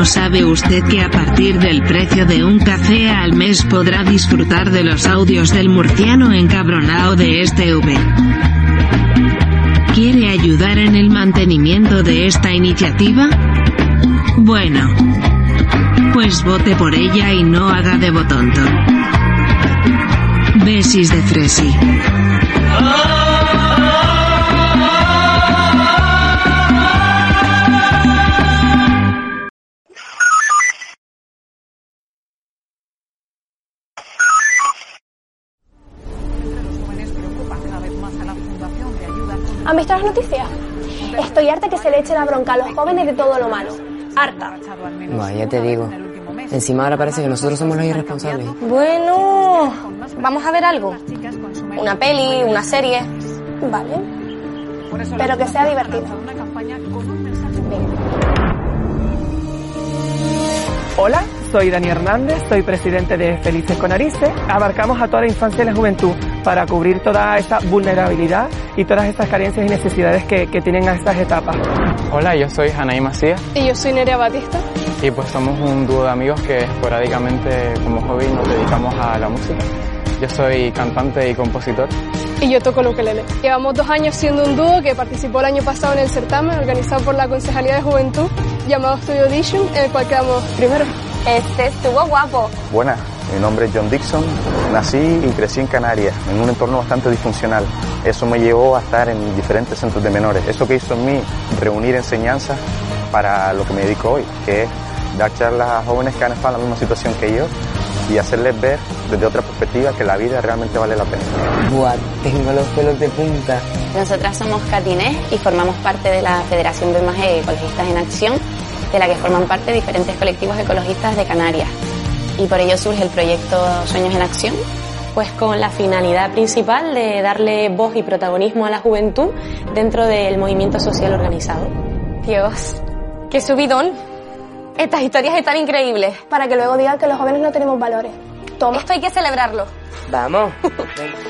¿No sabe usted que a partir del precio de un café al mes podrá disfrutar de los audios del murciano encabronado de este V? ¿Quiere ayudar en el mantenimiento de esta iniciativa? Bueno, pues vote por ella y no haga de botonto. Besis de Fresi. ¿Han visto las noticias? Estoy harta que se le eche la bronca a los jóvenes de todo lo malo. Harta. Ya te digo. Encima ahora parece que nosotros somos los irresponsables. Bueno, vamos a ver algo. Una peli, una serie. Vale. Pero que sea divertida. Hola, soy Dani Hernández, soy presidente de Felices con Arice. Abarcamos a toda la infancia y la juventud para cubrir toda esa vulnerabilidad y todas esas carencias y necesidades que, que tienen a estas etapas. Hola, yo soy Anaí Macías Y yo soy Nerea Batista. y pues somos un dúo de amigos que esporádicamente como hobby nos dedicamos a la música. Yo soy cantante y compositor. Y yo toco el ukelele. Llevamos dos años siendo un dúo que participó el año pasado en el certamen organizado por la Concejalía de Juventud llamado Studio Audition, en el cual quedamos primero. Este estuvo guapo. Buenas, mi nombre es John Dixon. Nací y crecí en Canarias, en un entorno bastante disfuncional. Eso me llevó a estar en diferentes centros de menores. Eso que hizo en mí reunir enseñanzas para lo que me dedico hoy, que es dar charlas a jóvenes que han estado en la misma situación que yo y hacerles ver desde otra perspectiva que la vida realmente vale la pena. Buah, tengo los pelos de punta. Nosotras somos Catinés y formamos parte de la Federación BMG Ecologistas en Acción, de la que forman parte diferentes colectivos ecologistas de Canarias. Y por ello surge el proyecto Sueños en Acción, pues con la finalidad principal de darle voz y protagonismo a la juventud dentro del movimiento social organizado. Dios, qué subidón. Estas historias están increíbles. Para que luego digan que los jóvenes no tenemos valores. Toma. Esto hay que celebrarlo. Vamos.